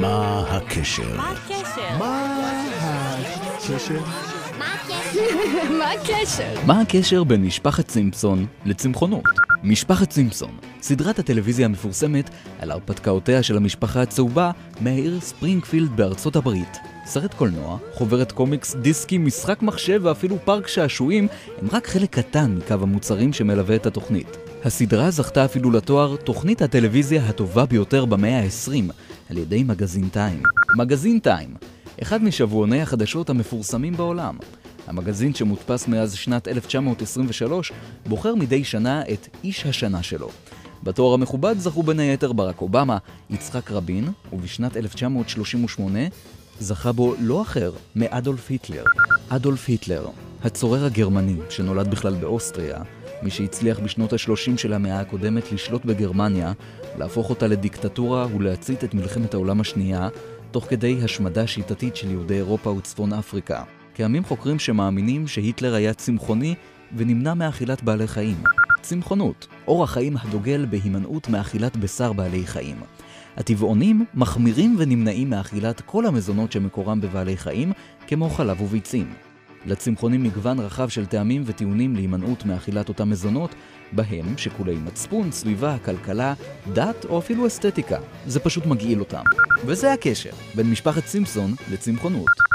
מה הקשר? מה הקשר? מה הקשר? מה הקשר? מה הקשר בין משפחת סימפסון לצמחונות? משפחת סימפסון, סדרת הטלוויזיה המפורסמת על הרפתקאותיה של המשפחה הצהובה מהעיר ספרינגפילד בארצות הברית. סרט קולנוע, חוברת קומיקס, דיסקים, משחק מחשב ואפילו פארק שעשועים הם רק חלק קטן מקו המוצרים שמלווה את התוכנית. הסדרה זכתה אפילו לתואר תוכנית הטלוויזיה הטובה ביותר במאה ה-20 על ידי מגזין טיים. מגזין טיים, אחד משבועוני החדשות המפורסמים בעולם. המגזין שמודפס מאז שנת 1923 בוחר מדי שנה את איש השנה שלו. בתואר המכובד זכו בין היתר ברק אובמה, יצחק רבין, ובשנת 1938 זכה בו לא אחר מאדולף היטלר. אדולף היטלר, הצורר הגרמני שנולד בכלל באוסטריה, מי שהצליח בשנות ה-30 של המאה הקודמת לשלוט בגרמניה, להפוך אותה לדיקטטורה ולהצית את מלחמת העולם השנייה, תוך כדי השמדה שיטתית של יהודי אירופה וצפון אפריקה. קיימים חוקרים שמאמינים שהיטלר היה צמחוני ונמנע מאכילת בעלי חיים. צמחונות, אורח חיים הדוגל בהימנעות מאכילת בשר בעלי חיים. הטבעונים מחמירים ונמנעים מאכילת כל המזונות שמקורם בבעלי חיים, כמו חלב וביצים. לצמחונים מגוון רחב של טעמים וטיעונים להימנעות מאכילת אותם מזונות, בהם שיקולי מצפון, סביבה, כלכלה, דת או אפילו אסתטיקה. זה פשוט מגעיל אותם. וזה הקשר בין משפחת סימפסון לצמחונות.